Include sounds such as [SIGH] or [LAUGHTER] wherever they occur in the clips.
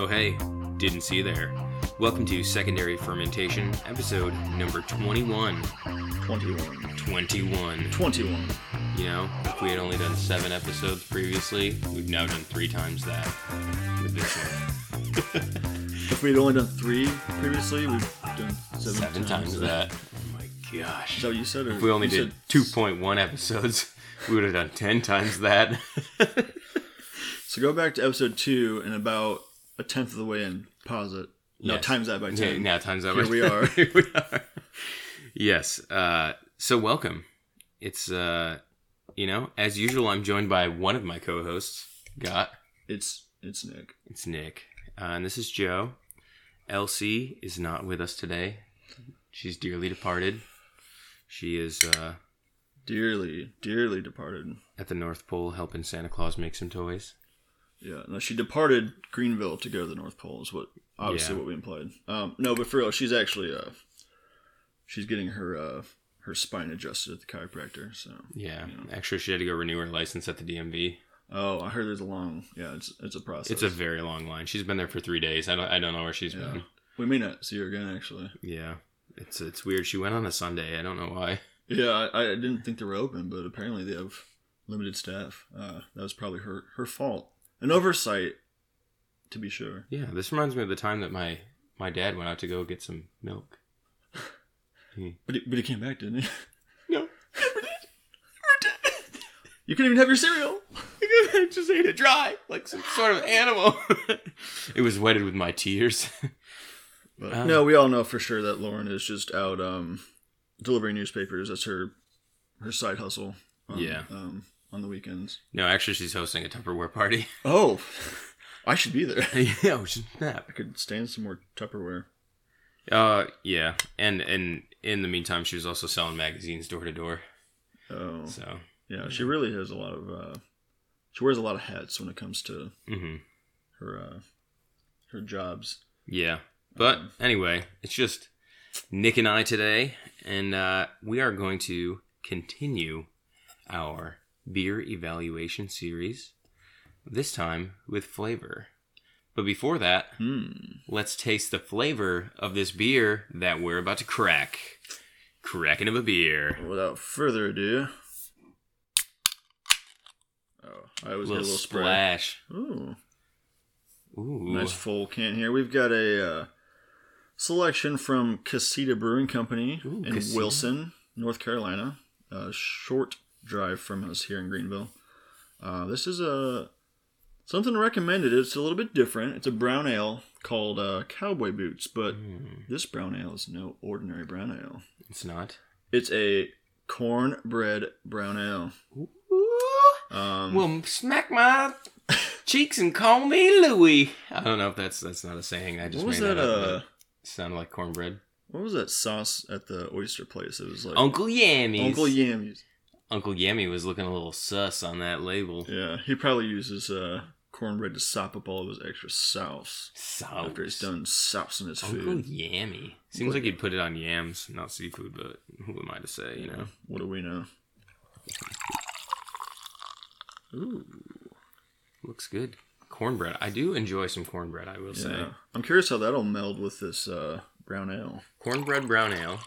Oh, hey, didn't see you there. Welcome to Secondary Fermentation, episode number 21. 21. 21. 21. You know, if we had only done seven episodes previously, we've now done three times that with this one. [LAUGHS] If we'd only done three previously, we've done seven, Seven times that. Oh my Is gosh. that what you said? Or If we only you did said- 2.1 episodes, [LAUGHS] we would have done 10 times that. [LAUGHS] So go back to episode two and about a tenth of the way in, pause it. No, Yes. times that by Yeah, ten. now times that Here by- we are. [LAUGHS] Here we are. Yes. Uh, so welcome. It's uh, you know, as usual, I'm joined by one of my co-hosts. Got It's it's Nick. it's Nick, uh, and this is Joe. Elsie is not with us today. She's dearly departed. She is uh, Dearly, dearly departed. at the North Pole helping Santa Claus make some toys. Yeah, no, she departed Greenville to go to the North Pole. Is what obviously Yeah. what we implied. Um, no, but for real, she's actually uh, she's getting her uh her spine adjusted at the chiropractor. So Yeah. Actually, she had to go renew her license at the DMV. oh, I heard there's a long yeah, it's it's a process. It's a very long line. She's been there for three days. I don't. I don't know where she's yeah. been. We may not see her again actually. Yeah. It's it's weird. She went on a Sunday. I don't know why. Yeah, I, I didn't think they were open, but apparently they have limited staff. Uh, that was probably her her fault, an oversight, to be sure. Yeah, this reminds me of the time that my my dad went out to go get some milk. [LAUGHS] He, But he, but he came back, didn't he? [LAUGHS] no, [LAUGHS] You couldn't even have your cereal. I just ate it dry like some sort of animal. it was wetted with my tears. But, Ah. no, we all know for sure that Lauren is just out um, delivering newspapers. That's her her side hustle. On, Yeah. Um, on the weekends. no, actually, she's hosting a Tupperware party. [LAUGHS] Oh, I should be there. [LAUGHS] yeah, oh, snap. I could stand some more Tupperware. Uh, yeah, and and in the meantime, she was also selling magazines door to door. Oh, So, yeah. She really has a lot of. Uh, she wears a lot of hats when it comes to hmm her uh, her jobs. yeah. But anyway, it's just Nick and I today, and uh, we are going to continue our beer evaluation series. This time with flavor. But before that, Hmm. let's taste the flavor of this beer that we're about to crack. Cracking of a beer. Without further ado. Oh, I little, a little spray. splash. Ooh, Ooh. nice full can here. We've got a uh, selection from Casita Brewing Company Ooh, in Casita. Wilson, North Carolina. A short drive from us here in Greenville. Uh, this is a something recommended. It's a little bit different. It's a brown ale called uh, Cowboy Boots, but Mm, this brown ale is no ordinary brown ale. it's not. It's a cornbread brown ale. Um, Well, smack my cheeks and call me Louie. I don't know if that's that's not a saying. I just what was made that? that, up. Uh, sounded like cornbread. what was that sauce at the oyster place? It was like Uncle Yammy's. Uncle Yammy's. Uncle Yammy was looking a little sus on that label. Yeah, he probably uses uh, cornbread to sop up all of his extra sauce Sauce. after he's done sousing his Uncle food. Yammy. Seems like he'd put it on yams, not seafood, but who am I to say, you know? What do we know? Ooh, Looks good. Cornbread. I do enjoy some cornbread, I will say. I'm curious how that'll meld with this uh, brown ale. Cornbread brown ale.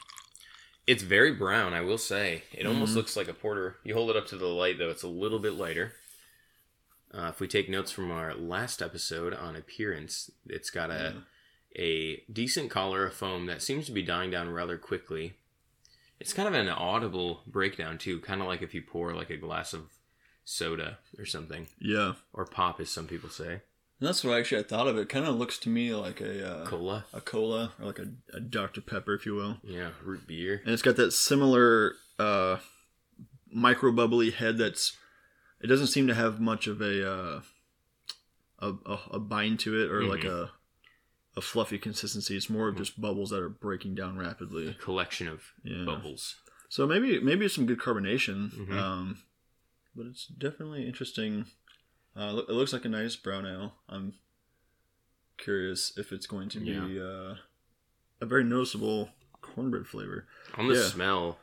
It's very brown, I will say. It almost Mhm. looks like a porter. You hold it up to the light, though, it's a little bit lighter. Uh, if we take notes from our last episode on appearance, it's got a a decent color of foam that seems to be dying down rather quickly. It's kind of an audible breakdown too, kind of like if you pour like a glass of soda or something, Yeah, or pop, as some people say. And that's what I actually I thought of. It kind of looks to me like a uh, Cola, a cola or like a, a Dr Pepper, if you will. yeah, root beer. and it's got that similar uh, micro bubbly head. That's it doesn't seem to have much of a uh, a, a, a bind to it or like Mhm. a a fluffy consistency. It's more of just bubbles that are breaking down rapidly. A collection of Yeah. bubbles. So maybe maybe some good carbonation. Mhm. Um, but it's definitely interesting. Uh, it looks like a nice brown ale. I'm curious if it's going to be Yeah. uh, a very noticeable cornbread flavor. On the Yeah. smell,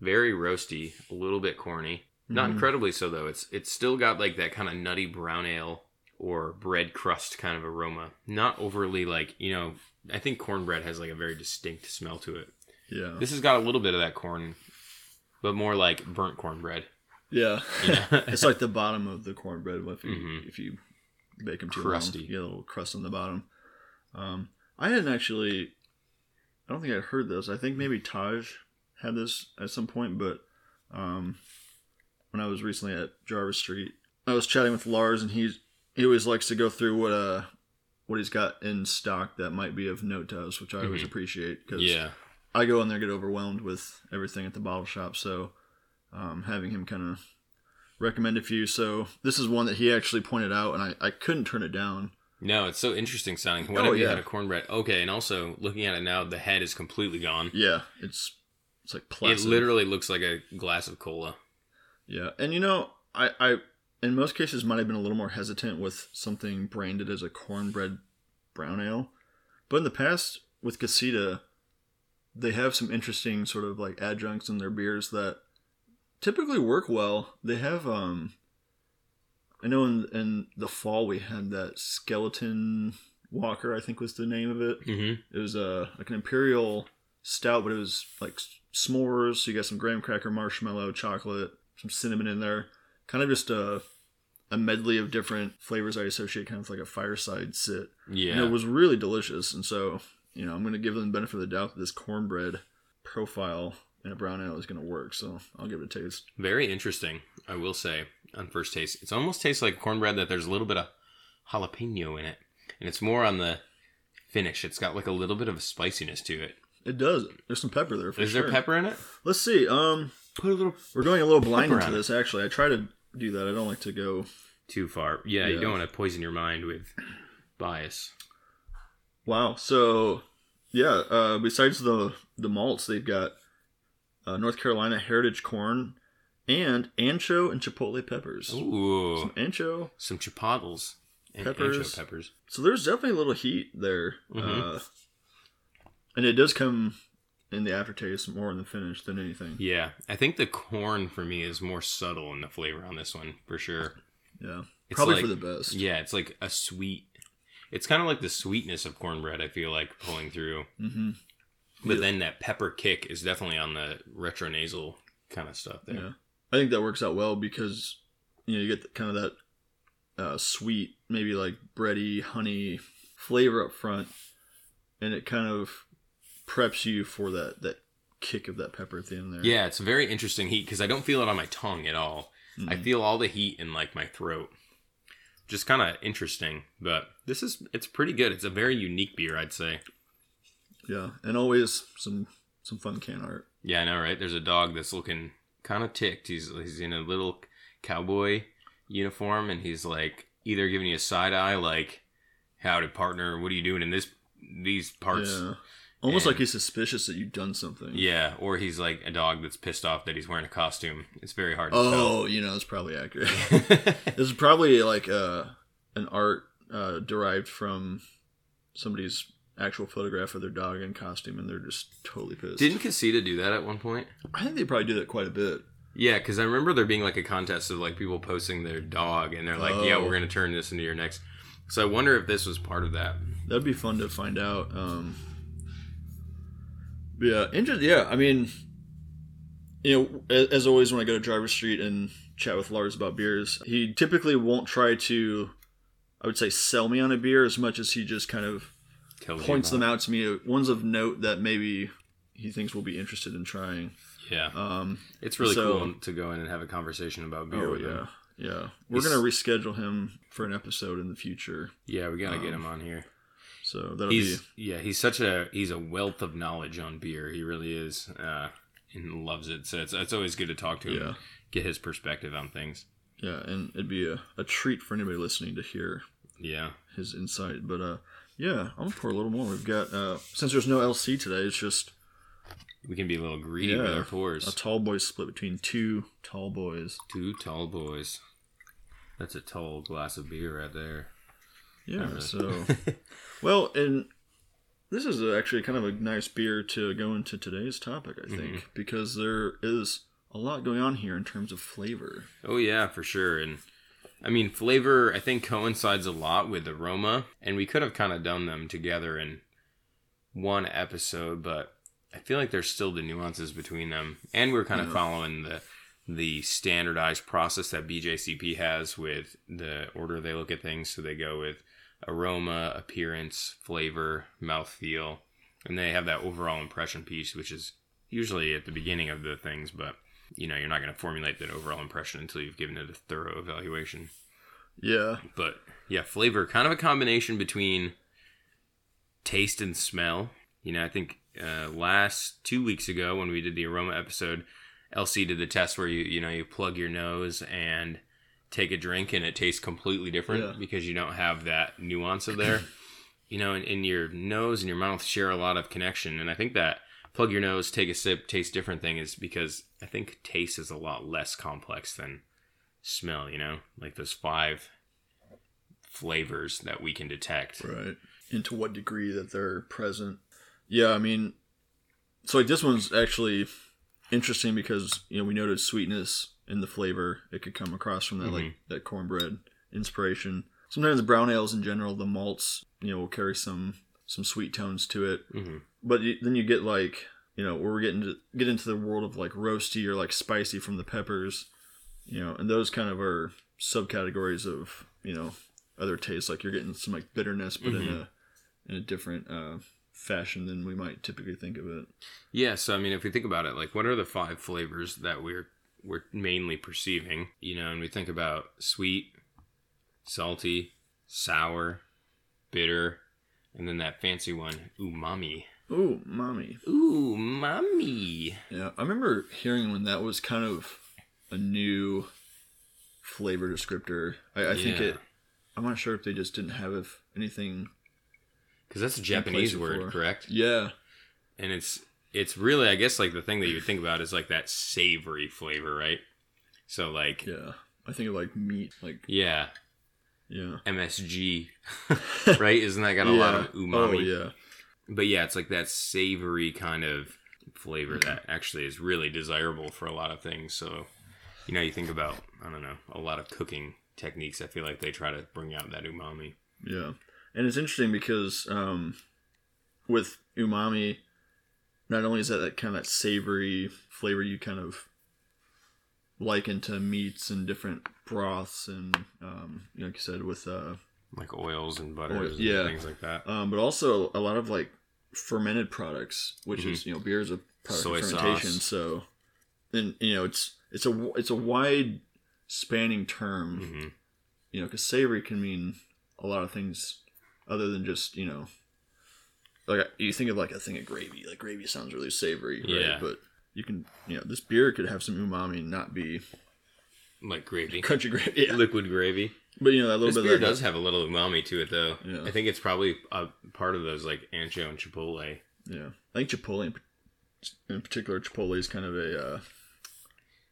very roasty, a little bit corny. Not Mhm. incredibly so though. It's it's still got like that kind of nutty brown ale or bread crust kind of aroma. Not overly like you know. I think cornbread has like a very distinct smell to it. Yeah. This has got a little bit of that corn, but more like burnt cornbread. Yeah. Yeah. it's like the bottom of the cornbread if you Mhm. if you bake them too Crusty. long. You get a little crust on the bottom. Um, I hadn't actually. I don't think I'd heard this. I think maybe Taj had this at some point, but um, when I was recently at Jarvis Street, I was chatting with Lars, and he's he always likes to go through what uh what he's got in stock that might be of note to us, which I always Mhm. appreciate because yeah. I go in there get overwhelmed with everything at the bottle shop. So um, having him kind of recommend a few. So this is one that he actually pointed out, and I, I couldn't turn it down. No, it's so interesting sounding. When Oh, have you yeah. had a cornbread? Okay, and also looking at it now, the head is completely gone. Yeah, it's it's like plastic. It literally looks like a glass of cola. Yeah, and you know, I I in most cases might have been a little more hesitant with something branded as a cornbread brown ale, but in the past with Casita, they have some interesting sort of like adjuncts in their beers that typically work well. They have um, I know in in the fall we had that skeleton walker, I think was the name of it. Mm-hmm. It was a like an imperial stout, but it was like s'mores. So you got some graham cracker, marshmallow, chocolate, some cinnamon in there. Kind of just a a medley of different flavors I associate kind of like a fireside sit. Yeah. And it was really delicious. And so, you know, I'm going to give them the benefit of the doubt that this cornbread profile in a brown ale is going to work. So I'll give it a taste. Very interesting, I will say, on first taste. It almost tastes like cornbread that there's a little bit of jalapeno in it. And it's more on the finish. It's got like a little bit of a spiciness to it. It does. There's some pepper there for Is sure. there pepper in it? Let's see. Um, Put a little we're going a little blind into this. Actually, I try to do that. I don't like to go too far. Yeah, you don't want to poison your mind with bias. Wow. So, yeah. Uh, besides the the malts, they've got uh, North Carolina heritage corn and ancho and chipotle peppers. Ooh. Some ancho. Some chipotles. And Peppers. ancho peppers. So there's definitely a little heat there, Mhm. uh, and it does come in the aftertaste more in the finish than anything. Yeah, I think the corn for me is more subtle in the flavor on this one for sure. Yeah, It's probably like- for the best. Yeah, it's like a sweet. It's kind of like the sweetness of cornbread. I feel like pulling through, hmm but Yeah. then that pepper kick is definitely on the retronasal kind of stuff there. Yeah, I think that works out well because you know you get the, kind of that uh, sweet, maybe like bready, honey flavor up front, and it kind of preps you for that that kick of that pepper at the end there. Yeah, it's a very interesting heat because I don't feel it on my tongue at all. I Mhm. feel all the heat in like my throat. Just kind of interesting, but this is it's pretty good. It's a very unique beer, I'd say. Yeah, and always some some fun can art. Yeah, I know, right? There's a dog that's looking kind of ticked. He's he's in a little cowboy uniform, and he's like either giving you a side eye, like "Howdy, partner. What are you doing in this these parts?" Yeah, almost And- like he's suspicious that you've done something. Yeah, or he's like a dog that's pissed off that he's wearing a costume. It's very hard to Oh, you know, it's probably accurate. [LAUGHS] this is probably like uh, an art uh, derived from somebody's actual photograph of their dog in costume, and they're just totally pissed. Didn't Casita do that at one point? I think they probably do that quite a bit. Yeah, because I remember there being like a contest of like people posting their dog, and they're like, "Yeah, Oh. we're gonna turn this into your next." So I wonder if this was part of that. That'd be fun to find out. Um, yeah, interest. Yeah, I mean, you know, as, as always, when I go to Jarvis Street and chat with Lars about beers, he typically won't try to, I would say, sell me on a beer as much as he just kind of Points them out to me. Ones of note that maybe he thinks we'll be interested in trying. Yeah, Um, it's really so- cool to go in and have a conversation about beer oh with yeah, him. yeah. We're He's- gonna reschedule him for an episode in the future, Yeah, we gotta get Um, him on here. so that'll He's be yeah, he's such a he's a wealth of knowledge on beer. He really is, uh, and loves it. So it's it's always good to talk to him, yeah, get his perspective on things. yeah, and it'd be a, a treat for anybody listening to hear Yeah, his insight. But uh, yeah, I'm gonna pour a little more. We've got uh, since there's no LC today, it's just we can be a little greedy with Yeah. our pours. a tall boy split between two tall boys. Two tall boys. That's a tall glass of beer right there. Yeah, so [LAUGHS] well, and this is actually kind of a nice beer to go into today's topic, I think, Mm-hmm. because there is a lot going on here in terms of flavor. Oh yeah, for sure. And I mean, flavor I think coincides a lot with aroma, and we could have kind of done them together in one episode, but I feel like there's still the nuances between them, and we're kind of following the the standardized process that BJCP has with the order they look at things. So they go with aroma, appearance, flavor, mouthfeel, and they have that overall impression piece, which is usually at the beginning of the things, but you know, you're not going to formulate that overall impression until you've given it a thorough evaluation. Yeah. But yeah, flavor, kind of a combination between taste and smell. You know, I think uh, last two weeks ago when we did the aroma episode, LC did the test where you you know you plug your nose and take a drink and it tastes completely different Yeah. because you don't have that nuance of there. [LAUGHS] you know, and, and your nose and your mouth share a lot of connection, and I think that plug your nose, take a sip, taste different thing is because I think taste is a lot less complex than smell. You know, like those five flavors that we can detect. Right. And to what degree that they're present. Yeah, I mean, so like this one's actually interesting because you know we noted sweetness in the flavor. It could come across from that like mm-hmm. that cornbread inspiration. Sometimes the brown ales in general, the malts, you know, will carry some some sweet tones to it. hmm But you, then you get like you know we're getting to get into the world of like roasty or like spicy from the peppers, you know, and those kind of are subcategories of you know other tastes. Like you're getting some like bitterness, but in a in a different uh, fashion than we might typically think of it. Yeah, so I mean, if we think about it, like, what are the five flavors that we're we're mainly perceiving? You know, and we think about sweet, salty, sour, bitter, and then that fancy one, umami. Ooh, mommy. Ooh, mommy. Yeah, I remember hearing when that was kind of a new flavor descriptor. I, I think it. I'm not sure if they just didn't have if anything. Because that's a Japanese word, for. correct? Yeah, And it's it's really, I guess, like the thing that you would think about is like that savory flavor, right? So like, yeah, yeah. I think of like meat, like yeah yeah. MSG, [LAUGHS] right? Isn't that got a lot of Oh umami? yeah, But yeah, it's like that savory kind of flavor that actually is really desirable for a lot of things. So, you know, you think about, I don't know, a lot of cooking techniques. I feel like they try to bring out that umami. yeah. And it's interesting because um, with umami, not only is that that kind of savory flavor you kind of liken to meats and different broths and um, you know, like you said with uh, Like oils and butters and yeah. things like that. um, but also a lot of like fermented products, which Mhm. is you know beer is a product Soy of fermentation. sauce. So, and you know it's it's a it's a wide spanning term. hmm You know, because savory can mean a lot of things other than just you know. Like you think of like a thing of gravy. Like gravy sounds really savory, right? Yeah. But you can, you know, this beer could have some umami and not be Like gravy. country gravy. Yeah. Liquid gravy. But you know, that little This bit beer of that, does have a little umami to it, though. Yeah. I think it's probably a part of those like ancho and chipotle. Yeah, I think Chipotle, in, in particular, Chipotle is kind of a uh,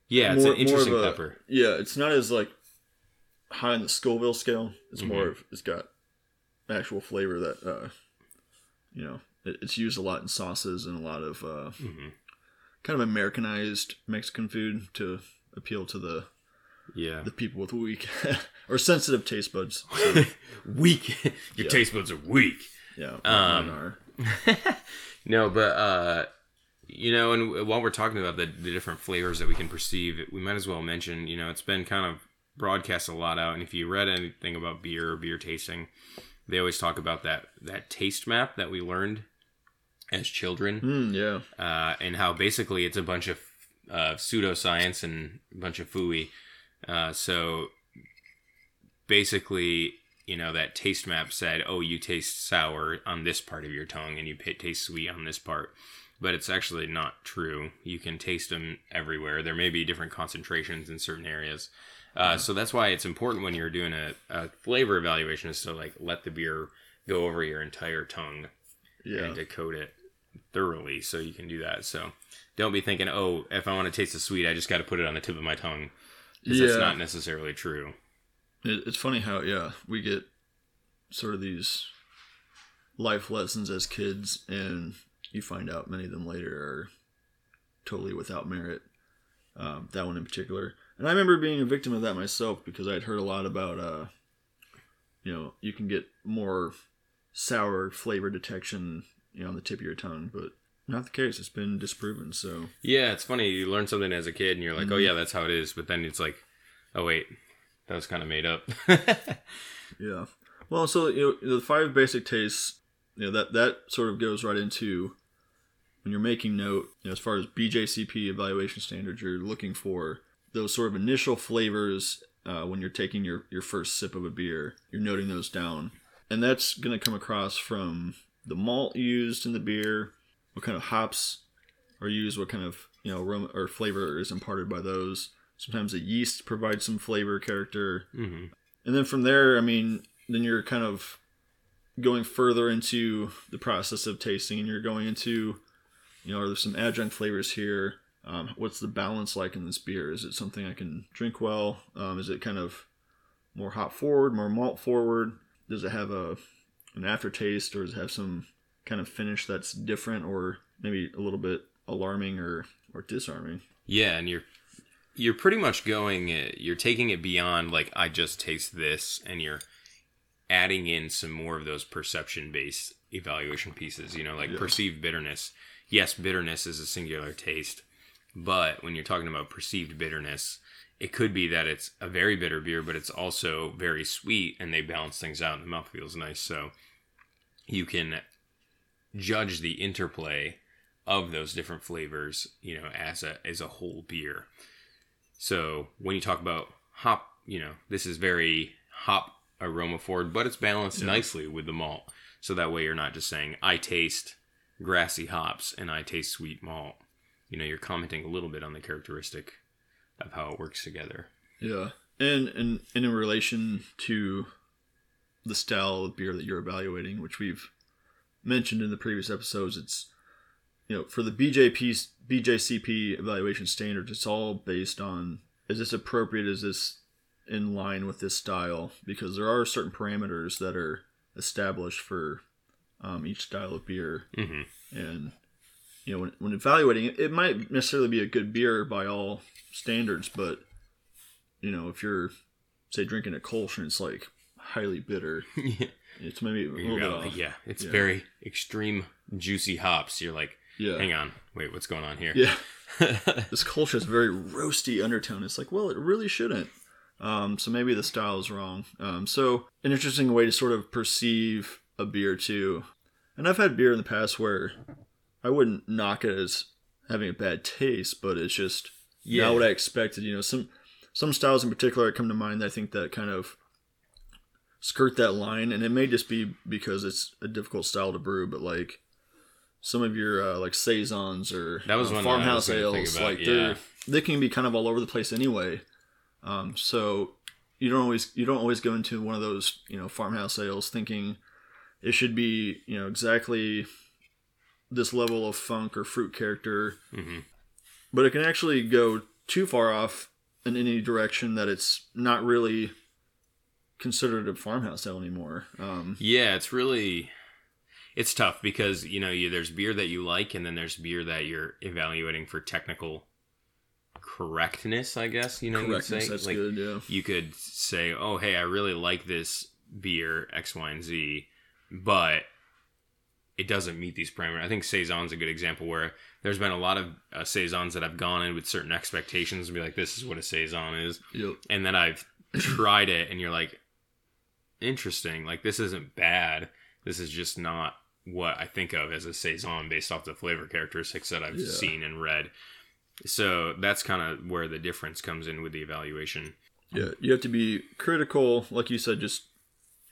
Yeah, it's an interesting a- pepper. Yeah, it's not as like high on the Scoville scale. It's Mm-hmm. more of it's got actual flavor that uh, you know it, it's used a lot in sauces and a lot of uh, hmm kind of Americanized Mexican food to appeal to the Yeah. the people with weak [LAUGHS] or sensitive taste buds. [LAUGHS] weak. Your Yeah. taste buds are weak. Yeah, Um, are. [LAUGHS] no, but uh, you know, and while we're talking about the, the different flavors that we can perceive, we might as well mention, you know, it's been kind of broadcast a lot out, and if you read anything about beer or beer tasting, they always talk about that that taste map that we learned as children, Mm, yeah, uh, and how basically it's a bunch of uh, pseudoscience and a bunch of fooey. Uh, so basically, you know, that taste map said, oh, you taste sour on this part of your tongue and you taste sweet on this part. But it's actually not true. You can taste them everywhere. There may be different concentrations in certain areas. Uh, so that's why it's important when you're doing a, a flavor evaluation is to like let the beer go over your entire tongue yeah, and decode it thoroughly so you can do that. So don't be thinking, oh, if I want to taste the sweet, I just got to put it on the tip of my tongue. Because yeah. that's not necessarily true. It's funny how yeah we get sort of these life lessons as kids, and you find out many of them later are totally without merit. Um, that one in particular, And I remember being a victim of that myself because I'd heard a lot about, uh, you know, you can get more sour flavor detection, you know, on the tip of your tongue, but not the case. It's been disproven. So Yeah, it's funny. You learn something as a kid, and you're like, "Oh yeah, that's how it is," but then it's like, "Oh wait, that was kind of made up." [LAUGHS] yeah. Well, so you know, the five basic tastes, you know, that that sort of goes right into when you're making note, you know, as far as BJCP evaluation standards, you're looking for those sort of initial flavors uh, when you're taking your, your first sip of a beer. You're noting those down. And that's going to come across from the malt used in the beer, what kind of hops are used, what kind of, you know, aroma or flavor is imparted by those. Sometimes the yeast provides some flavor character. hmm And then from there, I mean, then you're kind of going further into the process of tasting and you're going into, you know, are there some adjunct flavors here? Um, what's the balance like in this beer? Is it something I can drink well? Um, is it kind of more hop forward, more malt forward? Does it have a an aftertaste or have some kind of finish that's different or maybe a little bit alarming or, or disarming? Yeah, and you're you're pretty much going. uh, You're taking it beyond like I just taste this, and you're adding in some more of those perception based evaluation pieces. You know, like Yeah. perceived bitterness. Yes, bitterness is a singular taste, but when you're talking about perceived bitterness, it could be that it's a very bitter beer, but it's also very sweet, and they balance things out, and the mouth feels nice. So you can judge the interplay of those different flavors, you know, as a as a whole beer. So when you talk about hop, you know, this is very hop aroma forward, but it's balanced Yeah. nicely with the malt. So that way you're not just saying I taste grassy hops and I taste sweet malt. You know, you're commenting a little bit on the characteristic of how it works together. Yeah, and and, and in relation to the style of beer that you're evaluating, which we've mentioned in the previous episodes, it's you know for the BJP BJCP evaluation standards, it's all based on is this appropriate? Is this in line with this style? Because there are certain parameters that are established for um, each style of beer, hmm and you know when, when evaluating it, it might necessarily be a good beer by all standards, but you know if you're say drinking a Kolsch and it's like highly bitter, [LAUGHS] yeah. it's maybe a little bit off. yeah, it's Yeah. very extreme juicy hops. You're like, Yeah, hang on, wait, what's going on here? yeah. [LAUGHS] This has a very roasty undertone. It's like, well, it really shouldn't. Um, so maybe the style is wrong. Um, so an interesting way to sort of perceive a beer too. And I've had beer in the past where I wouldn't knock it as having a bad taste, but it's just Yeah. not what I expected. You know, some some styles in particular come to mind. That I think that kind of skirt that line, and it may just be because it's a difficult style to brew. But like some of your uh, like saisons or That was uh, farmhouse was ales, about, like yeah. they're they can be kind of all over the place anyway. Um, so you don't always you don't always go into one of those you know farmhouse ales thinking it should be you know exactly this level of funk or fruit character hmm but it can actually go too far off in any direction that it's not really considered a farmhouse ale anymore. Um, Yeah, it's really it's tough because you know you, there's beer that you like, and then there's beer that you're evaluating for technical correctness. I guess you know correctness, say that's like good. Yeah, you could say, "Oh, hey, I really like this beer X, Y, and Z," but it doesn't meet these parameters. I think saison's a good example where there's been a lot of uh, saisons that I've gone in with certain expectations and be like, "This is what a saison is," yep. and then I've tried it, and you're like, interesting. Like this isn't bad. This is just not what I think of as a saison based off the flavor characteristics that I've Yeah. seen and read. So that's kind of where the difference comes in with the evaluation. Yeah, you have to be critical, like you said, just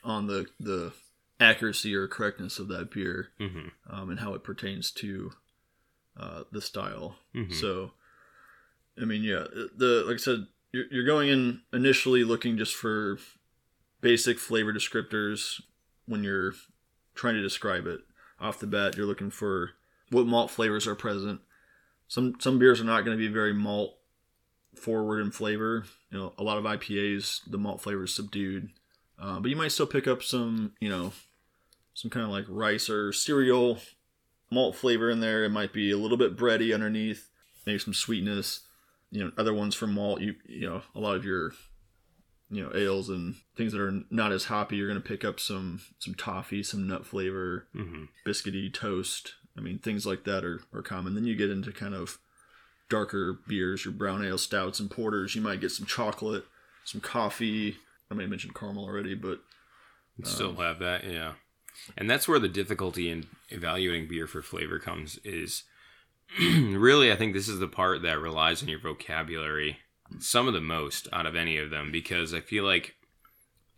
on the the accuracy or correctness of that beer hmm um, and how it pertains to uh, the style. Mhm. So, I mean, yeah, the like I said, you're, you're going in initially looking just for basic flavor descriptors when you're trying to describe it off the bat. You're looking for what malt flavors are present. Some some beers are not going to be very malt forward in flavor. You know, a lot of IPAs, the malt flavor is subdued, uh, but you might still pick up some, you know, some kind of like rice or cereal malt flavor in there. It might be a little bit bready underneath, maybe some sweetness. you know other ones from malt. You you know a lot of your you know ales and things that are not as hoppy. You're going to pick up some some toffee, some nut flavor, hmm biscuity toast. I mean things like that are are common. Then you get into kind of darker beers, your brown ale stouts and porters. You might get some chocolate, some coffee. I may have mentioned caramel already, but Still have that, yeah. And that's where the difficulty in evaluating beer for flavor comes is [CLEARS THROAT] really I think this is the part that relies on your vocabulary some of the most out of any of them because I feel like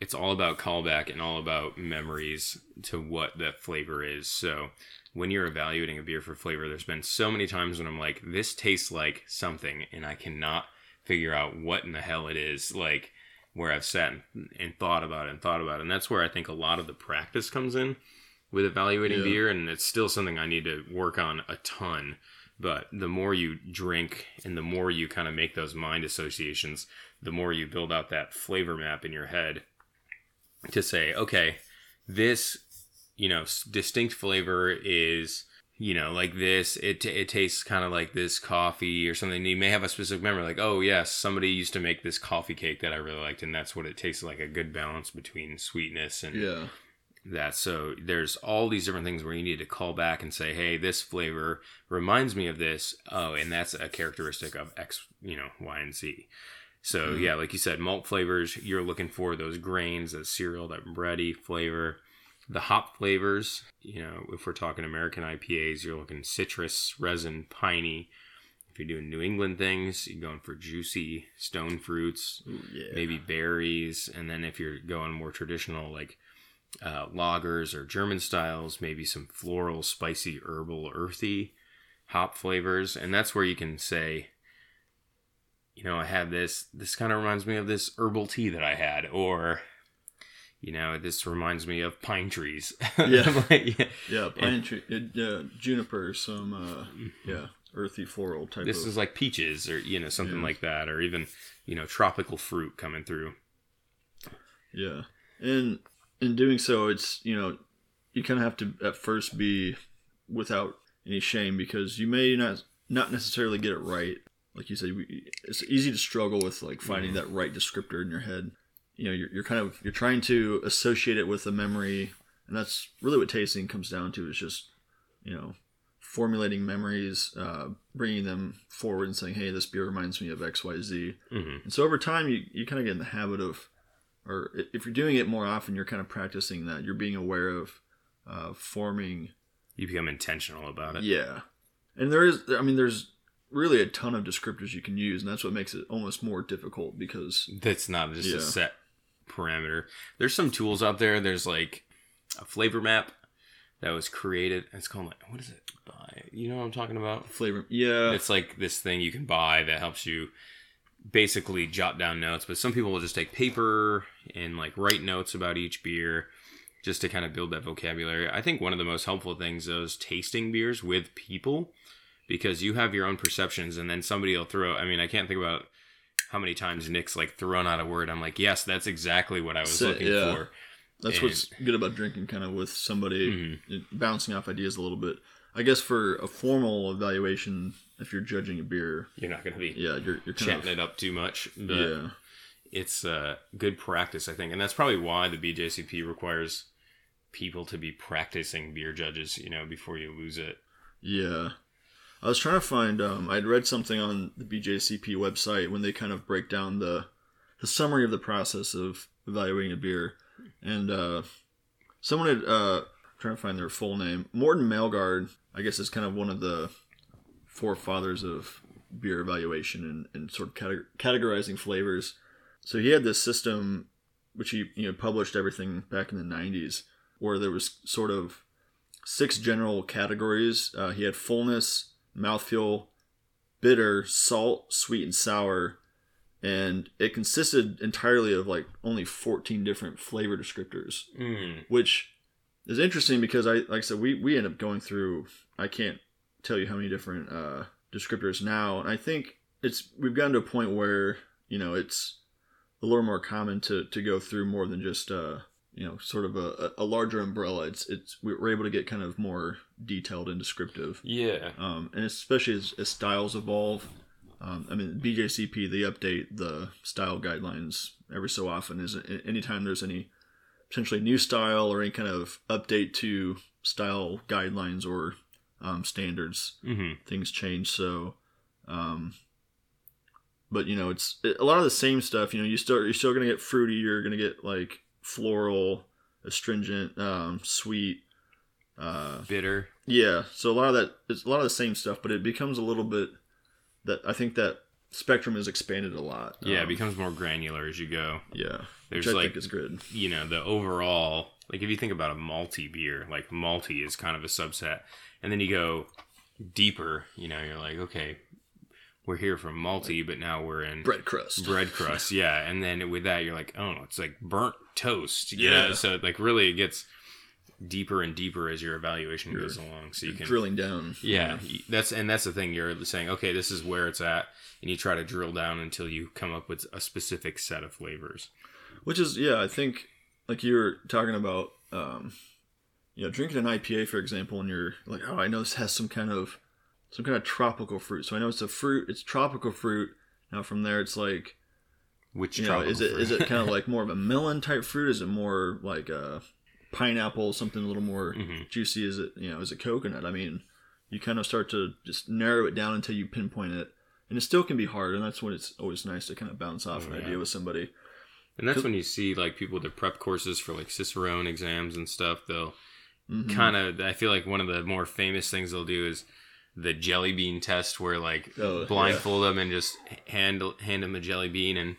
it's all about callback and all about memories to what that flavor is. So when you're evaluating a beer for flavor, there's been so many times when I'm like, this tastes like something, and I cannot figure out what in the hell it is. Like where I've sat and, and thought about it and thought about it. And that's where I think a lot of the practice comes in with evaluating Yeah. beer. And it's still something I need to work on a ton. But the more you drink and the more you kind of make those mind associations, the more you build out that flavor map in your head to say, okay, this, you know, distinct flavor is, you know, like this. It, it tastes kind of like this coffee or something. You may have a specific memory, like, oh, yes, somebody used to make this coffee cake that I really liked, and that's what it tastes like a good balance between sweetness and yeah, that. So there's all these different things where you need to call back and say, hey, this flavor reminds me of this. Oh, and that's a characteristic of X, you know, Y, and Z. So Mhm. yeah, like you said, malt flavors, you're looking for those grains, that cereal, that bready flavor. The hop flavors, you know, if we're talking American IPAs, you're looking citrus, resin, piney. If you're doing New England things, you're going for juicy stone fruits, Ooh, yeah, maybe berries, and then if you're going more traditional like uh, lagers or German styles, maybe some floral, spicy, herbal, earthy hop flavors, and that's where you can say, you know, I have this. This kind of reminds me of this herbal tea that I had, or you know, this reminds me of pine trees. [LAUGHS] Yeah. [LAUGHS] Like, yeah. yeah, pine tree, uh, uh, juniper, some uh, yeah, earthy floral type. This of, is like peaches, or you know, something Yeah. like that, or even you know, tropical fruit coming through. Yeah, and in doing so, it's you know you kind of have to at first be without any shame because you may not not necessarily get it right. Like you said, we, it's easy to struggle with like finding that right descriptor in your head. You know, you're, you're kind of you're trying to associate it with a memory, and that's really what tasting comes down to. Is just you know formulating memories, uh, bringing them forward, and saying, "Hey, this beer reminds me of X, Y, Z. Z." hmm And so over time, you, you kind of get in the habit of, or if you're doing it more often, you're kind of practicing that. You're being aware of uh, forming. You become intentional about it. Yeah. And there is, I mean, there's really a ton of descriptors you can use, and that's what makes it almost more difficult because, That's not just Yeah. a set parameter. There's some tools out there. There's like a flavor map that was created. It's called like what is it? By you know what I'm talking about? flavor. Yeah. It's like this thing you can buy that helps you basically jot down notes. But some people will just take paper and like write notes about each beer just to kind of build that vocabulary. I think one of the most helpful things is tasting beers with people because you have your own perceptions and then somebody will throw I mean, I can't think about how many times Nick's like thrown out a word. I'm like, yes, that's exactly what I was So- looking yeah. for. That's what's good about drinking kind of with somebody Mhm. bouncing off ideas a little bit. I guess for a formal evaluation, if you're judging a beer, You're not going to be yeah, you're, you're chatting of. it up too much. But Yeah. It's uh, good practice, I think, and that's probably why the BJCP requires people to be practicing beer judges, you know, before you lose it. Yeah. I was trying to find um I'd read something on the BJCP website when they kind of break down the the summary of the process of evaluating a beer. And uh someone had uh trying to find their full name. Morten Meilgaard, I guess is kind of one of the forefathers of beer evaluation and, and sort of categorizing flavors. So he had this system which he you know published everything back in the 90s where there was sort of six general categories. Uh, he had fullness, mouthfeel, bitter, salt, sweet, and sour. And it consisted entirely of like only 14 different flavor descriptors, Mm. which is interesting because I, like I said, we, we end up going through, I can't tell you how many different uh, descriptors now. And I think it's, we've gotten to a point where, you know, it's a little more common to, to go through more than just, uh, you know, sort of a, a larger umbrella. It's, it's, we're able to get kind of more detailed and descriptive. Yeah. Um, and especially as, as styles evolve, Um, I mean, BJCP they update the style guidelines every so often. Is anytime there's any potentially new style or any kind of update to style guidelines or um, standards, hmm things change. So, um, but you know, it's a lot of the same stuff. You know, you start you're still gonna get fruity. You're gonna get like floral, astringent, um, sweet. Uh, Bitter. yeah, so a lot of that it's a lot of the same stuff, but it becomes a little bit that I think that spectrum is expanded a lot. Yeah, it Um, becomes more granular as you go. yeah, There's which I like think is good. you know the overall like if you think about a malty beer like malty is kind of a subset and then you go deeper you know you're like okay we're here from malty but now we're in Bread crust. bread [LAUGHS] crust yeah and then with that you're like oh it's like burnt toast you know? Yeah. so like really it gets deeper and deeper as your evaluation You're- goes along so you can drilling down. yeah y- that's and that's the thing you're saying okay this is where it's at and you try to drill down until you come up with a specific set of flavors Which is yeah, I think like you were talking about um you know, drinking an IPA for example and you're like, Oh, I know this has some kind of some kind of tropical fruit. So I know it's a fruit, it's tropical fruit. Now from there it's like which you know, tropical is it fruit? is it kind of like [LAUGHS] more of a melon type fruit? Is it more like a pineapple, something a little more Mhm. juicy? Is it you know, is it coconut? I mean, you kind of start to just narrow it down until you pinpoint it. And it still can be hard, and that's when it's always nice to kind of bounce off Oh, an yeah. idea with somebody. And that's when you see like people with their prep courses for like Cicerone exams and stuff. They'll Mhm. kind of. I feel like one of the more famous things they'll do is the jelly bean test, where like Oh, blindfold them and just hand hand them a jelly bean and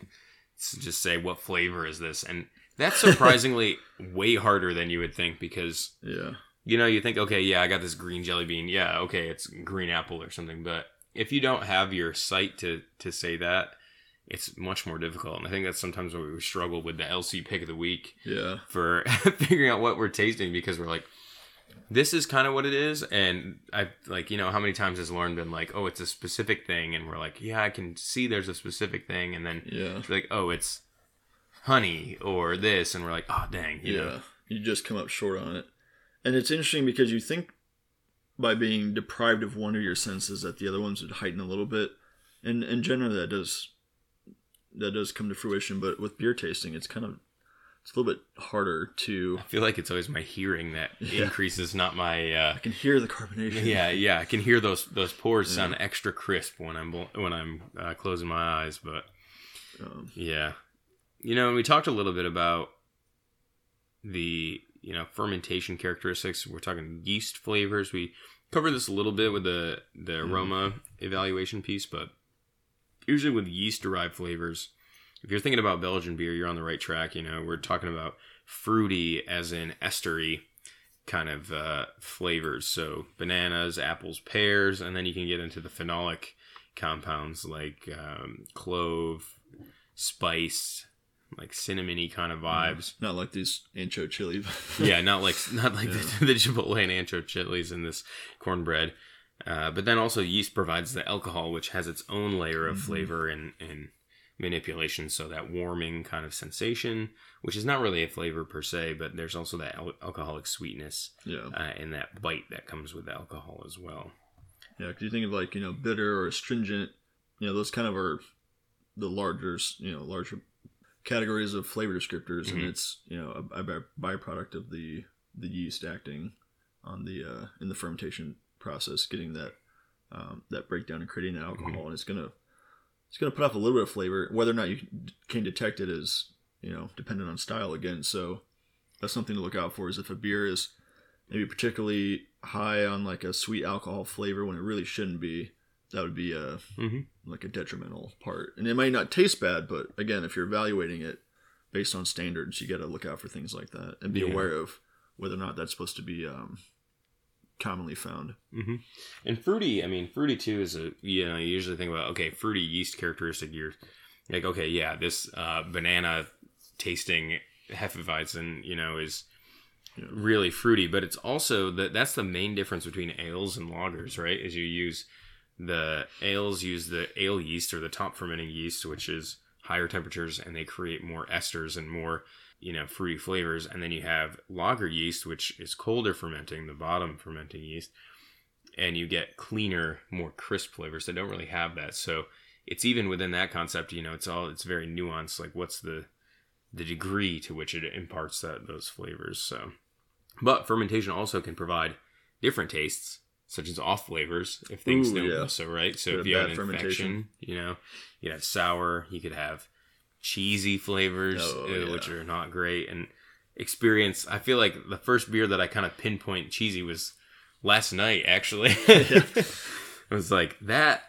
just say what flavor is this, and that's [LAUGHS] surprisingly way harder than you would think because Yeah. you know you think okay yeah I got this green jelly bean yeah okay it's green apple or something, but if you don't have your sight to to say that. It's much more difficult, and I think that's sometimes where we struggle with the LC pick of the week Yeah. for [LAUGHS] figuring out what we're tasting because we're like this is kind of what it is and i like you know how many times has lauren been like oh it's a specific thing and we're like yeah i can see there's a specific thing and then Yeah. like oh it's honey or this and we're like oh dang you yeah. know You just come up short on it. And it's interesting because you think by being deprived of one of your senses that the other ones would heighten a little bit. And and generally that does that does come to fruition, but with beer tasting it's kind of it's a little bit harder to i feel like it's always my hearing that Yeah. increases not my uh I can hear the carbonation. yeah yeah i can hear those those pores sound extra crisp when i'm when i'm uh, closing my eyes but Um, Yeah. You know, we talked a little bit about the, you know, fermentation characteristics. We're talking yeast flavors. We covered this a little bit with the the aroma evaluation piece, but usually with yeast derived flavors, if you're thinking about Belgian beer, you're on the right track, you know. We're talking about fruity as in estery kind of uh, flavors. So bananas, apples, pears, and then you can get into the phenolic compounds like um, clove, spice, like cinnamony kind of vibes. not like these ancho chili. [LAUGHS] yeah, not like not like the, [LAUGHS] the Chipotle and ancho chilies in this cornbread. Uh, but then also yeast provides the alcohol, which has its own layer of Mhm. flavor and, and manipulation. So that warming kind of sensation, which is not really a flavor per se, but there's also that al- alcoholic sweetness yeah. uh, and that bite that comes with alcohol as well. Yeah, because you think of like you know bitter or astringent, you know those kind of are the larger you know larger categories of flavor descriptors, and Mhm. it's you know a, a byproduct of the the yeast acting on the uh, in the fermentation process, getting that um, that breakdown and creating that alcohol, and it's gonna it's gonna put off a little bit of flavor. Whether or not you can detect it is you know dependent on style again. So that's something to look out for. Is if a beer is maybe particularly high on like a sweet alcohol flavor when it really shouldn't be, that would be a Mm-hmm. like a detrimental part. And it might not taste bad, but again, if you're evaluating it based on standards, you got to look out for things like that and be Yeah. aware of whether or not that's supposed to be um, commonly found. Mm-hmm. And fruity, I mean, fruity too is a you know you usually think about okay, fruity yeast characteristic. You're like okay, yeah, this uh, banana tasting hefeweizen, you know, is Yeah. really fruity, but it's also that that's the main difference between ales and lagers, right? Is you use the ales use the ale yeast or the top fermenting yeast, which is higher temperatures, and they create more esters and more you know fruity flavors, and then you have lager yeast, which is colder fermenting, the bottom fermenting yeast, and you get cleaner, more crisp flavors that don't really have that. So it's even within that concept, you know, it's all it's very nuanced. Like, what's the the degree to which it imparts that those flavors? So, but fermentation also can provide different tastes, such as off flavors if things Ooh, don't yeah. go so right. So if you have an fermentation. infection, you know, you could have sour, you could have cheesy flavors, Oh, uh, yeah. which are not great. And experience, I feel like the first beer that I kind of pinpoint cheesy was last night. Actually, [LAUGHS] it was like that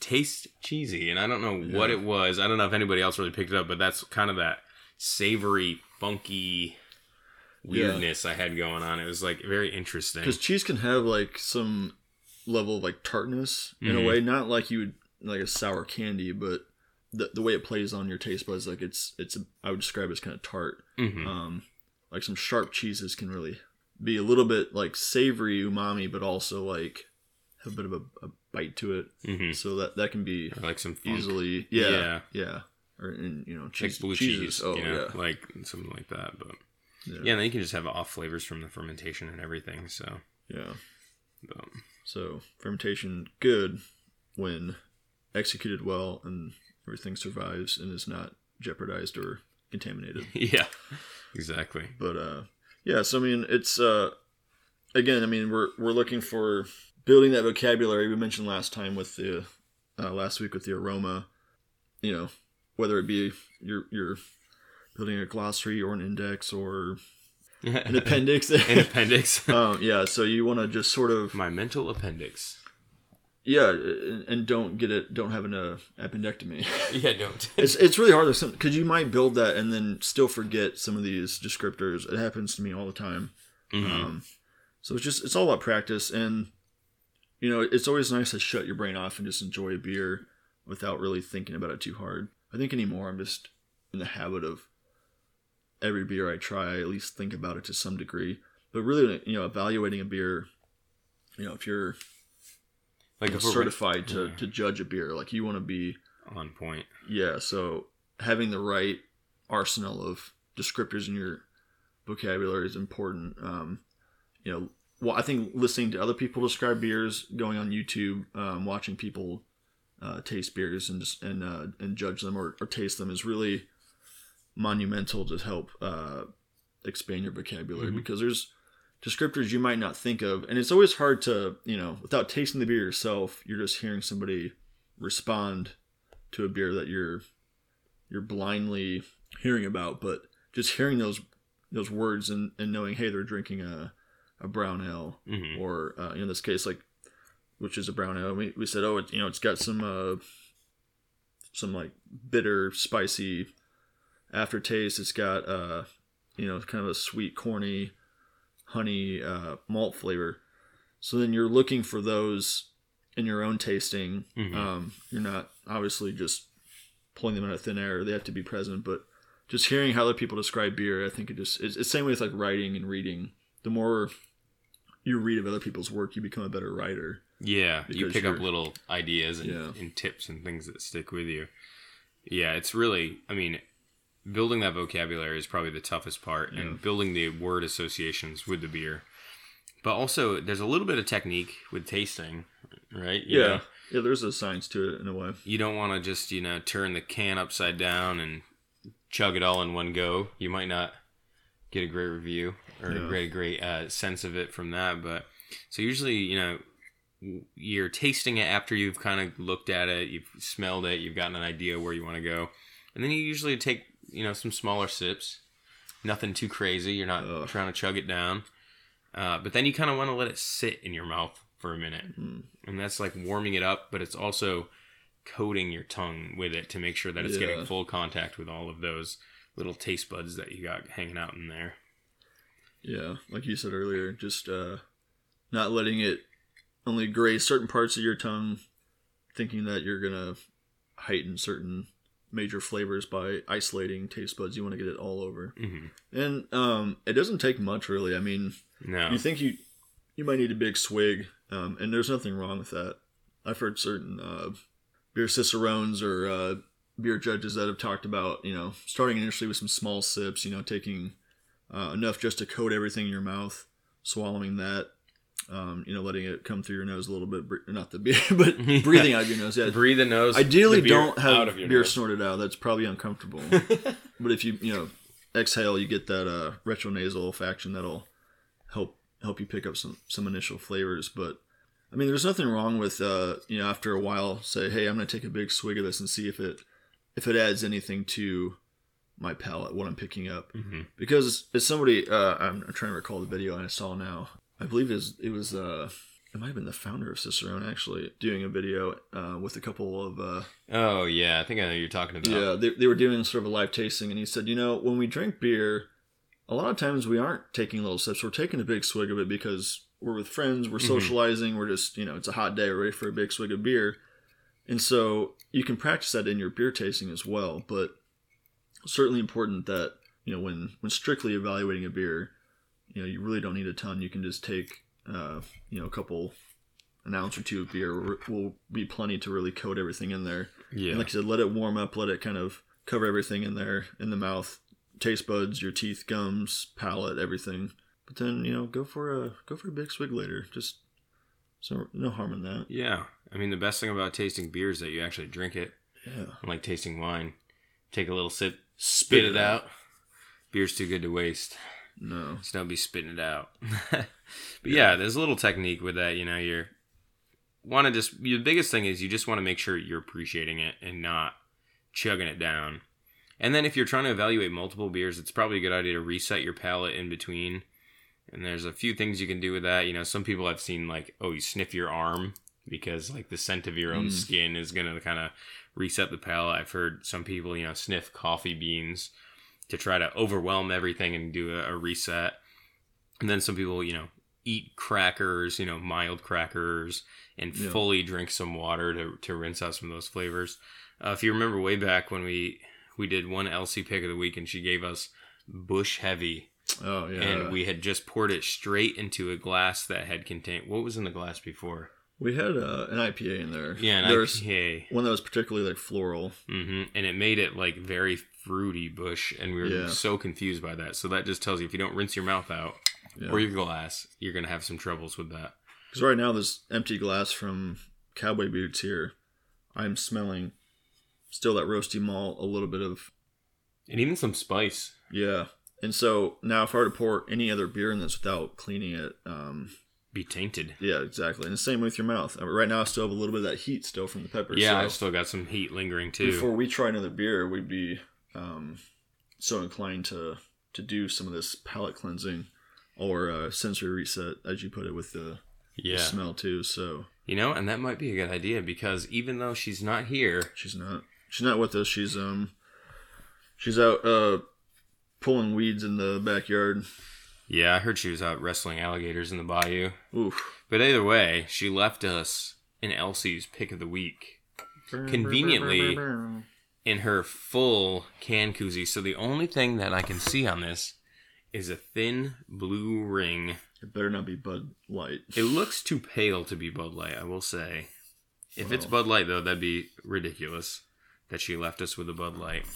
tastes cheesy, and I don't know what it was. I don't know if anybody else really picked it up, but that's kind of that savory, funky weirdness I had going on. It was like very interesting. because cheese can have like some level of like tartness in a Mhm. way, not like you would like a sour candy, but the the way it plays on your taste buds, like it's it's I would describe it as kind of tart. Mhm. Um, like some sharp cheeses can really be a little bit like savory umami, but also like have a bit of a, a bite to it. Mhm. So that that can be Or like some funk. easily yeah Yeah. yeah, or in you know like cheese, blue cheeses. cheese, Oh you know, yeah. like something like that. But yeah, yeah, and then you can just have off flavors from the fermentation and everything. So, yeah. but, So fermentation good when executed well and everything survives and is not jeopardized or contaminated. [LAUGHS] yeah, exactly. But uh yeah, so I mean it's uh again, I mean we're we're looking for building that vocabulary we mentioned last time with the uh, last week with the aroma, you know, whether it be you're you're building a glossary or an index or [LAUGHS] an appendix. An appendix. [LAUGHS] um, yeah, so you want to just sort of My mental appendix. Yeah, and, and don't get it, don't have an uh, appendectomy. [LAUGHS] Yeah, don't. [LAUGHS] it's it's really hard because you might build that and then still forget some of these descriptors. It happens to me all the time. Mhm. Um, so it's just it's all about practice, and you know it's always nice to shut your brain off and just enjoy a beer without really thinking about it too hard. I think anymore I'm just in the habit of every beer I try, I at least think about it to some degree. But really, you know, evaluating a beer, you know, if you're like you know, if we're certified to, yeah. to judge a beer, like you want to be on point. yeah, so having the right arsenal of descriptors in your vocabulary is important. Um, you know, well, I think listening to other people describe beers, going on YouTube, um, watching people uh, taste beers and just and uh, and judge them or, or taste them is really monumental to help uh, expand your vocabulary Mhm. because there's descriptors you might not think of, and it's always hard to you know without tasting the beer yourself, you're just hearing somebody respond to a beer that you're you're blindly hearing about, but just hearing those those words and, and knowing, hey, they're drinking a a brown ale, hmm or uh, in this case, like which is a brown ale. We, we said, oh, it, you know, it's got some uh, some like bitter, spicy aftertaste. It's got uh, you know, kind of a sweet, corny, honey uh, malt flavor. So then you're looking for those in your own tasting. Mhm. Um, you're not obviously just pulling them out of thin air. They have to be present, but just hearing how other people describe beer, I think it just it's the same way with like writing and reading. The more you read of other people's work, you become a better writer. Yeah, you pick up little ideas and, Yeah. and tips and things that stick with you. Yeah, it's really, I mean, building that vocabulary is probably the toughest part, Yeah. and building the word associations with the beer. But also, there's a little bit of technique with tasting, right? You know, yeah. There's a science to it in a way. you don't want to just you know turn the can upside down and chug it all in one go. You might not get a great review or Yeah. a great great uh, sense of it from that. But so usually you know you're tasting it after you've kind of looked at it, you've smelled it, you've gotten an idea where you want to go, and then you usually take you know some smaller sips. Nothing too crazy. You're not Ugh. trying to chug it down. Uh, but then you kind of want to let it sit in your mouth for a minute Mm. and that's like warming it up but it's also coating your tongue with it to make sure that it's Yeah. getting full contact with all of those little taste buds that you got hanging out in there Yeah, like you said earlier, just uh, not letting it only graze certain parts of your tongue, thinking that you're gonna heighten certain major flavors by isolating taste buds. You want to get it all over, hmm and um, it doesn't take much really. I mean, no you think you you might need a big swig, um, and there's nothing wrong with that. I've heard certain uh, beer cicerones or uh, beer judges that have talked about you know starting initially with some small sips, you know taking uh, enough just to coat everything in your mouth, swallowing that, Um, you know, letting it come through your nose a little bit, not the beer, [LAUGHS] but [LAUGHS] breathing out of your nose. Yeah, Breathe the nose. Ideally, the don't have out of your beer nose. snorted out. That's probably uncomfortable. [LAUGHS] but if you you know exhale, you get that uh, retronasal olfaction that'll help help you pick up some some initial flavors. But I mean, there's nothing wrong with uh, you know after a while say, hey, I'm gonna take a big swig of this and see if it if it adds anything to my palate, what I'm picking up. Mhm. Because as somebody, uh, I'm, I'm trying to recall the video I saw now. I believe it was, it was uh, it might have been the founder of Cicerone actually doing a video uh, with a couple of uh, Oh yeah, I think I know you're talking about. yeah, they, they were doing sort of a live tasting, and he said, you know, when we drink beer, a lot of times we aren't taking little sips. We're taking a big swig of it because we're with friends, we're Mhm. socializing, we're just, you know, it's a hot day, we're ready for a big swig of beer. And so you can practice that in your beer tasting as well, but certainly important that, you know, when, when strictly evaluating a beer, you know, you really don't need a ton. You can just take, uh, you know, a couple, an ounce or two of beer will- be plenty to really coat everything in there. Yeah. And like I said, let it warm up, let it kind of cover everything in there in the mouth, taste buds, your teeth, gums, palate, everything. But then you know, go for a go for a big swig later. Just so no harm in that. yeah. I mean, the best thing about tasting beer is that you actually drink it. Yeah. Like tasting wine. Take a little sip, spit it out. Beer's too good to waste. No. So don't be spitting it out. [LAUGHS] but yeah, there's a little technique with that. You know, you're want to just the biggest thing is you just want to make sure you're appreciating it and not chugging it down. And then if you're trying to evaluate multiple beers, it's probably a good idea to reset your palate in between. And there's a few things you can do with that. You know, some people I've seen like, oh, you sniff your arm because like the scent of your own Mm. skin is gonna kind of reset the palate. I've heard some people, you know, sniff coffee beans to try to overwhelm everything and do a, a reset. And then some people, you know, eat crackers, you know, mild crackers, and Yeah. fully drink some water to, to rinse out some of those flavors. Uh, if you remember way back when we we did one Elsie pick of the week, and she gave us Busch Heavy, Oh yeah. and we had just poured it straight into a glass that had contained what was in the glass before? we had uh, an IPA in there. Yeah, an There's IPA. one that was particularly like floral. Mm-hmm. And it made it like very fruity Busch, and we were Yeah. so confused by that. So that just tells you if you don't rinse your mouth out Yeah. or your glass, you're gonna have some troubles with that. Because right now, this empty glass from Cowboy Boots here, I'm smelling still that roasty malt, a little bit of And even some spice. yeah. And so now, if I were to pour any other beer in this without cleaning it, um, Be tainted. yeah, exactly. And the same with your mouth. Uh, Right now, I still have a little bit of that heat still from the pepper. Yeah, so I still got some heat lingering too. before we try another beer, we'd be um, so inclined to to do some of this palate cleansing or uh, sensory reset, as you put it, with the, the yeah. smell too. So You know, and that might be a good idea because even though she's not here, She's not. She's not with us. She's um. She's out uh, pulling weeds in the backyard. yeah, I heard she was out wrestling alligators in the bayou. Oof. But either way, she left us in Elsie's pick of the week Conveniently- in her full can koozie. So the only thing that I can see on this is a thin blue ring. It better not be Bud Light. It looks too pale to be Bud Light, I will say. If it's Bud Light, though, that'd be ridiculous that she left us with a Bud Light.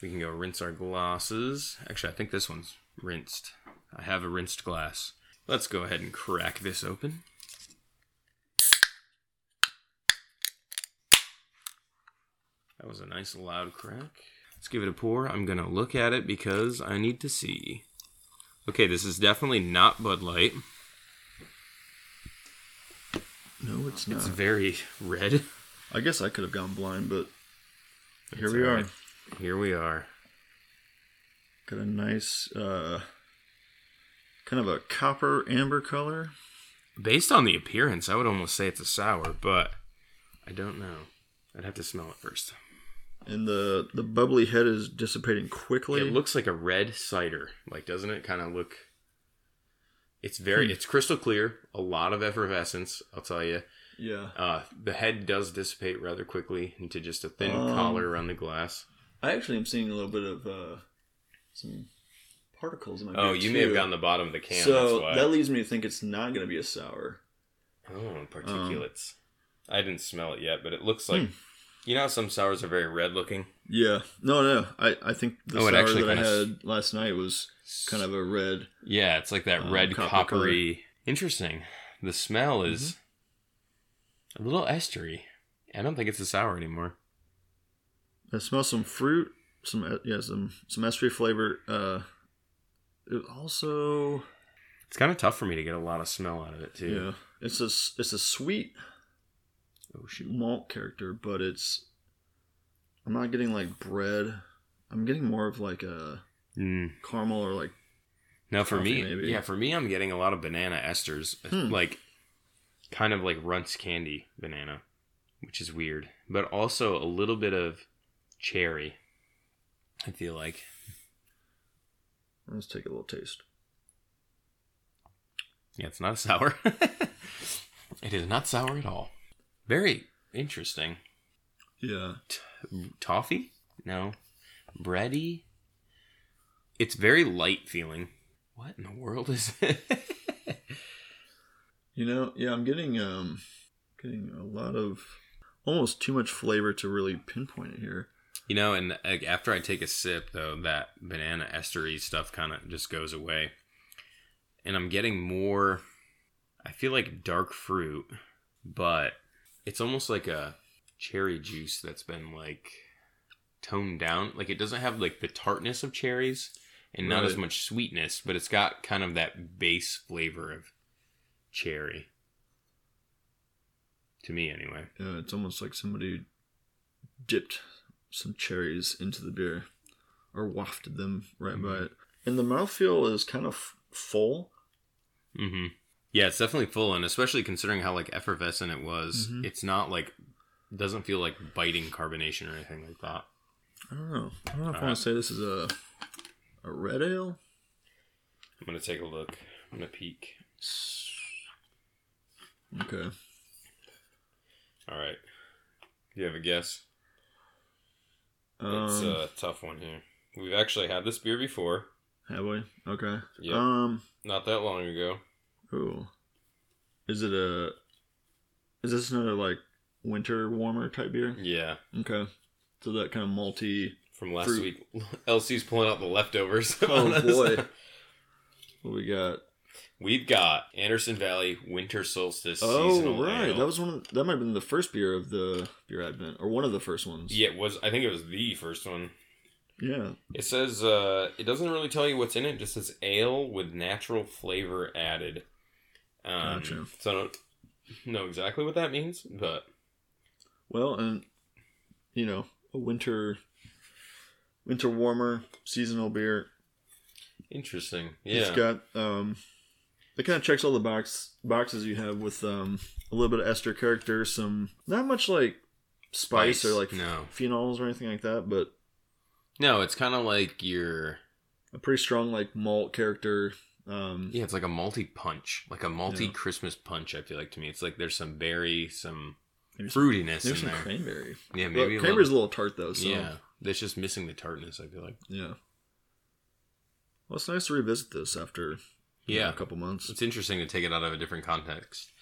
We can go rinse our glasses. Actually, I think this one's rinsed. I have a rinsed glass. Let's go ahead and crack this open. That was a nice loud crack. Let's give it a pour. I'm going to look at it because I need to see. Okay, this is definitely not Bud Light. No, it's not. It's very red. I guess I could have gone blind, but here we are. Here we are. Got a nice, uh, kind of a copper amber color. Based on the appearance, I would almost say it's a sour, but I don't know. I'd have to smell it first. And the the bubbly head is dissipating quickly. It looks like a red cider, like doesn't it? Kind of look. It's very, Hmm. it's crystal clear. A lot of effervescence, I'll tell you. yeah. Uh, the head does dissipate rather quickly into just a thin Um, collar around the glass. I actually am seeing a little bit of uh, some particles in my Oh, you may have too. gotten the bottom of the can. so that's why. that leads me to think it's not going to be a sour. Oh, particulates. I didn't smell it yet, but it looks Hmm. You know how some sours are very red looking. Yeah, no, no. I, I think the Oh, sour actually that I had last night was kind of a red. Yeah, it's like that Um, red copper coppery. Interesting. The smell is a little estery. I don't think it's a sour anymore. I smell some fruit, some uh, yeah, some some estery flavor. Uh, it also It's kind of tough for me to get a lot of smell out of it too. yeah, it's a s- it's a sweet Oh shoot. malt character, but it's I'm not getting like bread. I'm getting more of like a Mm. caramel or like Now for me, maybe. yeah, for me, I'm getting a lot of banana esters, Hmm. like kind of like runts candy banana, which is weird, but also a little bit of cherry. I feel like let's take a little taste. yeah, it's not sour. [LAUGHS] it is not sour at all. Very interesting. Yeah, Toffee? No. Bready? It's very light feeling. What in the world is [LAUGHS] it? you know, yeah, I'm getting um getting a lot of almost too much flavor to really pinpoint it here. You know, and like, after I take a sip, though, that banana estery stuff kind of just goes away. And I'm getting more, I feel like dark fruit, but it's almost like a cherry juice that's been like toned down. Like it doesn't have like the tartness of cherries and not as much sweetness, but it's got kind of that base flavor of cherry. To me, anyway. Yeah, it's almost like somebody dipped some cherries into the beer or wafted them right by Mhm. it. And the mouthfeel is kind of full. hmm Yeah, it's definitely full, and especially considering how like effervescent it was, Mhm. it's not like doesn't feel like biting carbonation or anything like that. I don't know. I don't know if I want to say this is a a red ale. I'm gonna take a look. I'm gonna peek. Okay. All right. You have a guess? Um, it's a tough one here. We've actually had this beer before, have we? Okay. Yep. Um. not that long ago. Ooh. Is it a? Is this another like winter warmer type beer? Yeah, Okay. So that kind of malty. from last Fruit. week. [LAUGHS] Elsie's pulling out the leftovers. [LAUGHS] Oh boy. What we got? We've got Anderson Valley Winter Solstice Oh right, ale. that was one. Of, that might have been the first beer of the beer advent, or one of the first ones. Yeah, it was I think it was the first one. Yeah. It says uh, it doesn't really tell you what's in it. It just says ale with natural flavor added. Um, Gotcha. So I don't know exactly what that means, but Well, and you know, a winter, winter warmer seasonal beer. interesting. Yeah, it's got um, it kind of checks all the box boxes you have with um a little bit of ester character, some not much like spice, Spice, or like no. phenols or anything like that, but no, it's kind of like your a pretty strong like malt character. Um, yeah, it's like a multi punch, like a multi Yeah. Christmas punch. I feel like to me, it's like there's some berry, some some, fruitiness maybe in some there. cranberry. Yeah, Well, maybe a cranberry's little, a little tart though. So yeah. it's just missing the tartness. I feel like Yeah. Well, it's nice to revisit this after you know, yeah, a couple months. it's interesting to take it out of a different context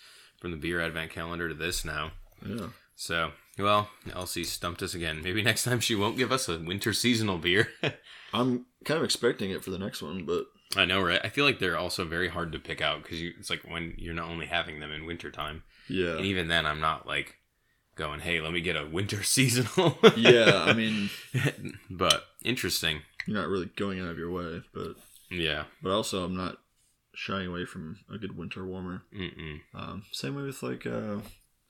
from the beer advent calendar to this now. Yeah. So, well, Elsie stumped us again. Maybe [LAUGHS] next time she won't give us a winter seasonal beer. [LAUGHS] I'm kind of expecting it for the next one, but I know, right? I feel like they're also very hard to pick out because it's like when you're not only having them in wintertime. yeah. And even then, I'm not like going, hey, let me get a winter [LAUGHS] seasonal. yeah, I mean, [LAUGHS] but interesting. you're not really going out of your way, but Yeah. but also I'm not shying away from a good winter warmer. Mm-mm. Um, same way with like uh,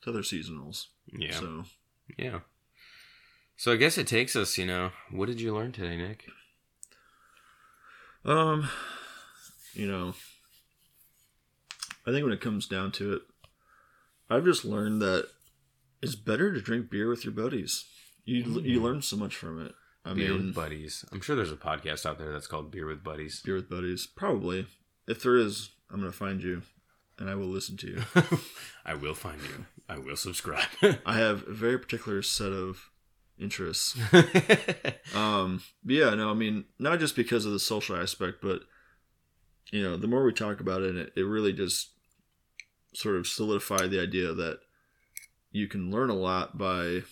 other seasonals. Yeah. So Yeah. So I guess it takes us, you know, what did you learn today, Nick? Um, you know, I think when it comes down to it, I've just learned that it's better to drink beer with your buddies. You you Mm. learn so much from it. I Beer mean, with Buddies. I'm sure there's a podcast out there that's called Beer with Buddies. beer with buddies, probably. If there is, I'm gonna find you, and I will listen to you. [LAUGHS] I will find you. I will subscribe. [LAUGHS] I have a very particular set of interests. [LAUGHS] Um, yeah, no, I mean, not just because of the social aspect, but you know, the more we talk about it, it, it really just sort of solidified the idea that you can learn a lot by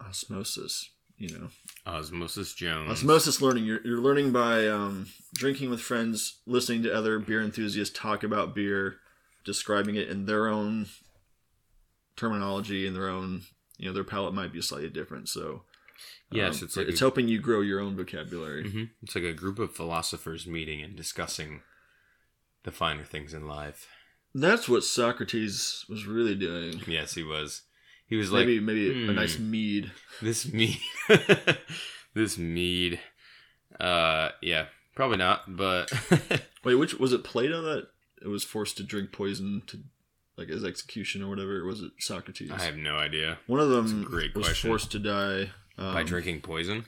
osmosis. You know, Osmosis Jones. osmosis learning. You're, you're learning by um, drinking with friends, listening to other beer enthusiasts talk about beer, describing it in their own terminology and their own, you know, their palate might be slightly different. So Yes, um, it's like it's a- helping you grow your own vocabulary. hmm It's like a group of philosophers meeting and discussing the finer things in life. That's what Socrates was really doing. Yes, he was. He was like maybe maybe a hmm. nice mead. this mead, [LAUGHS] this mead. Uh, yeah, probably not, but [LAUGHS] Wait, which was it Plato that it was forced to drink poison to like his execution or whatever? Was it Socrates? I have no idea. One of them great was question. forced to die um, By drinking poison,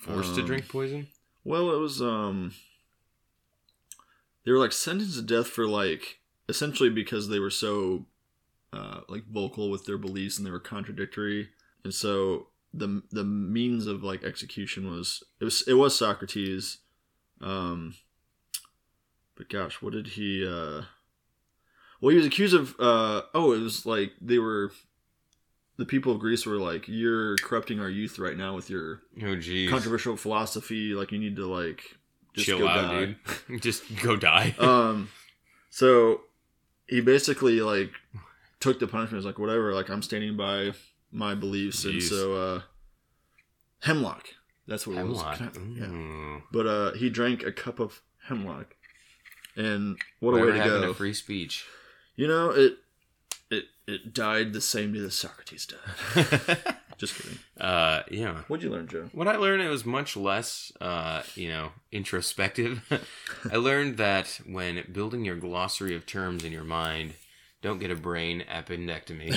forced to um, drink poison. Well, it was um they were like sentenced to death for like essentially because they were so uh like vocal with their beliefs and they were contradictory. And so the the means of like execution was it was it was Socrates um but gosh, what did he uh well, he was accused of uh oh, it was like they were the people of Greece were like, "You're corrupting our youth right now with your Oh, geez. controversial philosophy. Like you need to like just Chill go out, die. dude. [LAUGHS] Just go die. [LAUGHS] um, so he basically like took the punishment. Was like whatever. Like I'm standing by my beliefs, and so uh, hemlock. That's what Hemlock. it was. Can I- yeah. Ooh. But uh, he drank a cup of hemlock, and what a way to go! to free speech. You know it. It it died the same day that Socrates died. [LAUGHS] Just kidding. uh, yeah. What'd you learn, Joe? What I learned it was much less, uh, you know, introspective. [LAUGHS] I learned that when building your glossary of terms in your mind, don't get a brain appendectomy.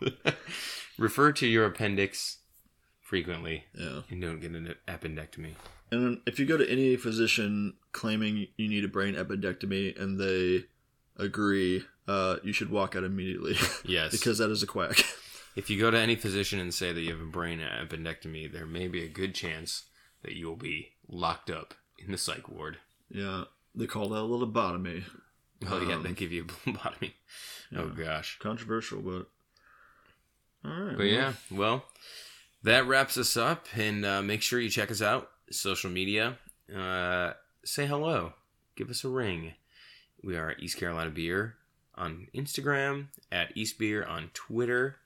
[LAUGHS] Refer to your appendix frequently, yeah. and don't get an appendectomy. And if you go to any physician claiming you need a brain appendectomy and they agree, uh, you should walk out immediately [LAUGHS] Yes, because that is a quack. [LAUGHS] if you go to any physician and say that you have a brain appendectomy, there may be a good chance that you will be locked up in the psych ward. yeah, they call that a lobotomy. Oh yeah, Um, they give you a [LAUGHS] lobotomy. Oh gosh. Controversial, but all right. But well, yeah, well, that wraps us up. And uh, make sure you check us out, social media. Uh, say hello, give us a ring. We are East Carolina Beer on Instagram, at East Beer on Twitter.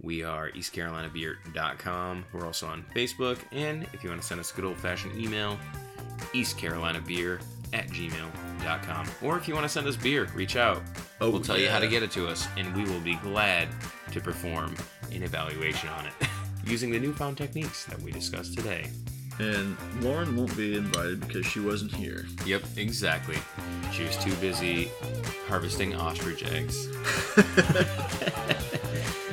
We are eastcarolinabeer.com. We're also on Facebook. And if you want to send us a good old fashioned email, eastcarolinabeer at gmail.com. Or if you want to send us beer, reach out. Oh, we'll tell you how to get it to us, and we will be glad to perform an evaluation on it [LAUGHS] using the newfound techniques that we discussed today. And Lauren won't be invited because she wasn't here. Yep, exactly. She was too busy harvesting ostrich eggs. [LAUGHS]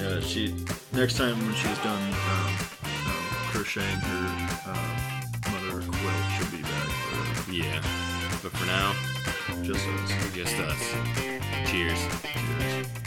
Yeah, she next time when she's done um, um, crocheting her uh, mother quilt, she'll be back. For Yeah. But for now, just us. just us. Cheers. Cheers.